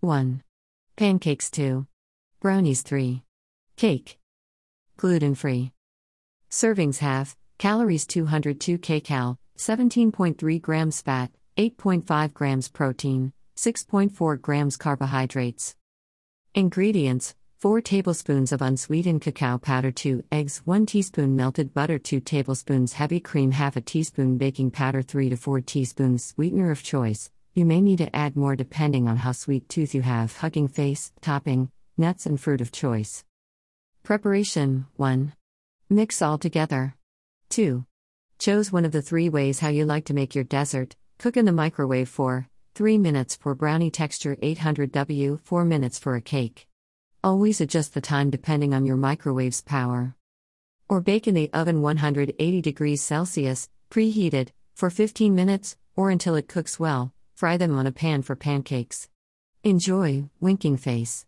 1. Pancakes 2. Brownies 3. Cake. Gluten free. Servings half, calories 202 kcal, 17.3 grams fat, 8.5 grams protein, 6.4 grams carbohydrates. Ingredients 4 tablespoons of unsweetened cacao powder, 2 eggs, 1 teaspoon melted butter, 2 tablespoons heavy cream, half a teaspoon baking powder, 3 to 4 teaspoons sweetener of choice. You may need to add more depending on how sweet tooth you have. Hugging face, topping, nuts and fruit of choice. Preparation 1. Mix all together. 2. Chose one of the three ways how you like to make your dessert. Cook in the microwave for 3 minutes for brownie texture, 800 W, 4 minutes for a cake. Always adjust the time depending on your microwave's power. Or bake in the oven 180 degrees Celsius, preheated, for 15 minutes, or until it cooks well. Fry them on a pan for pancakes. Enjoy, winking face.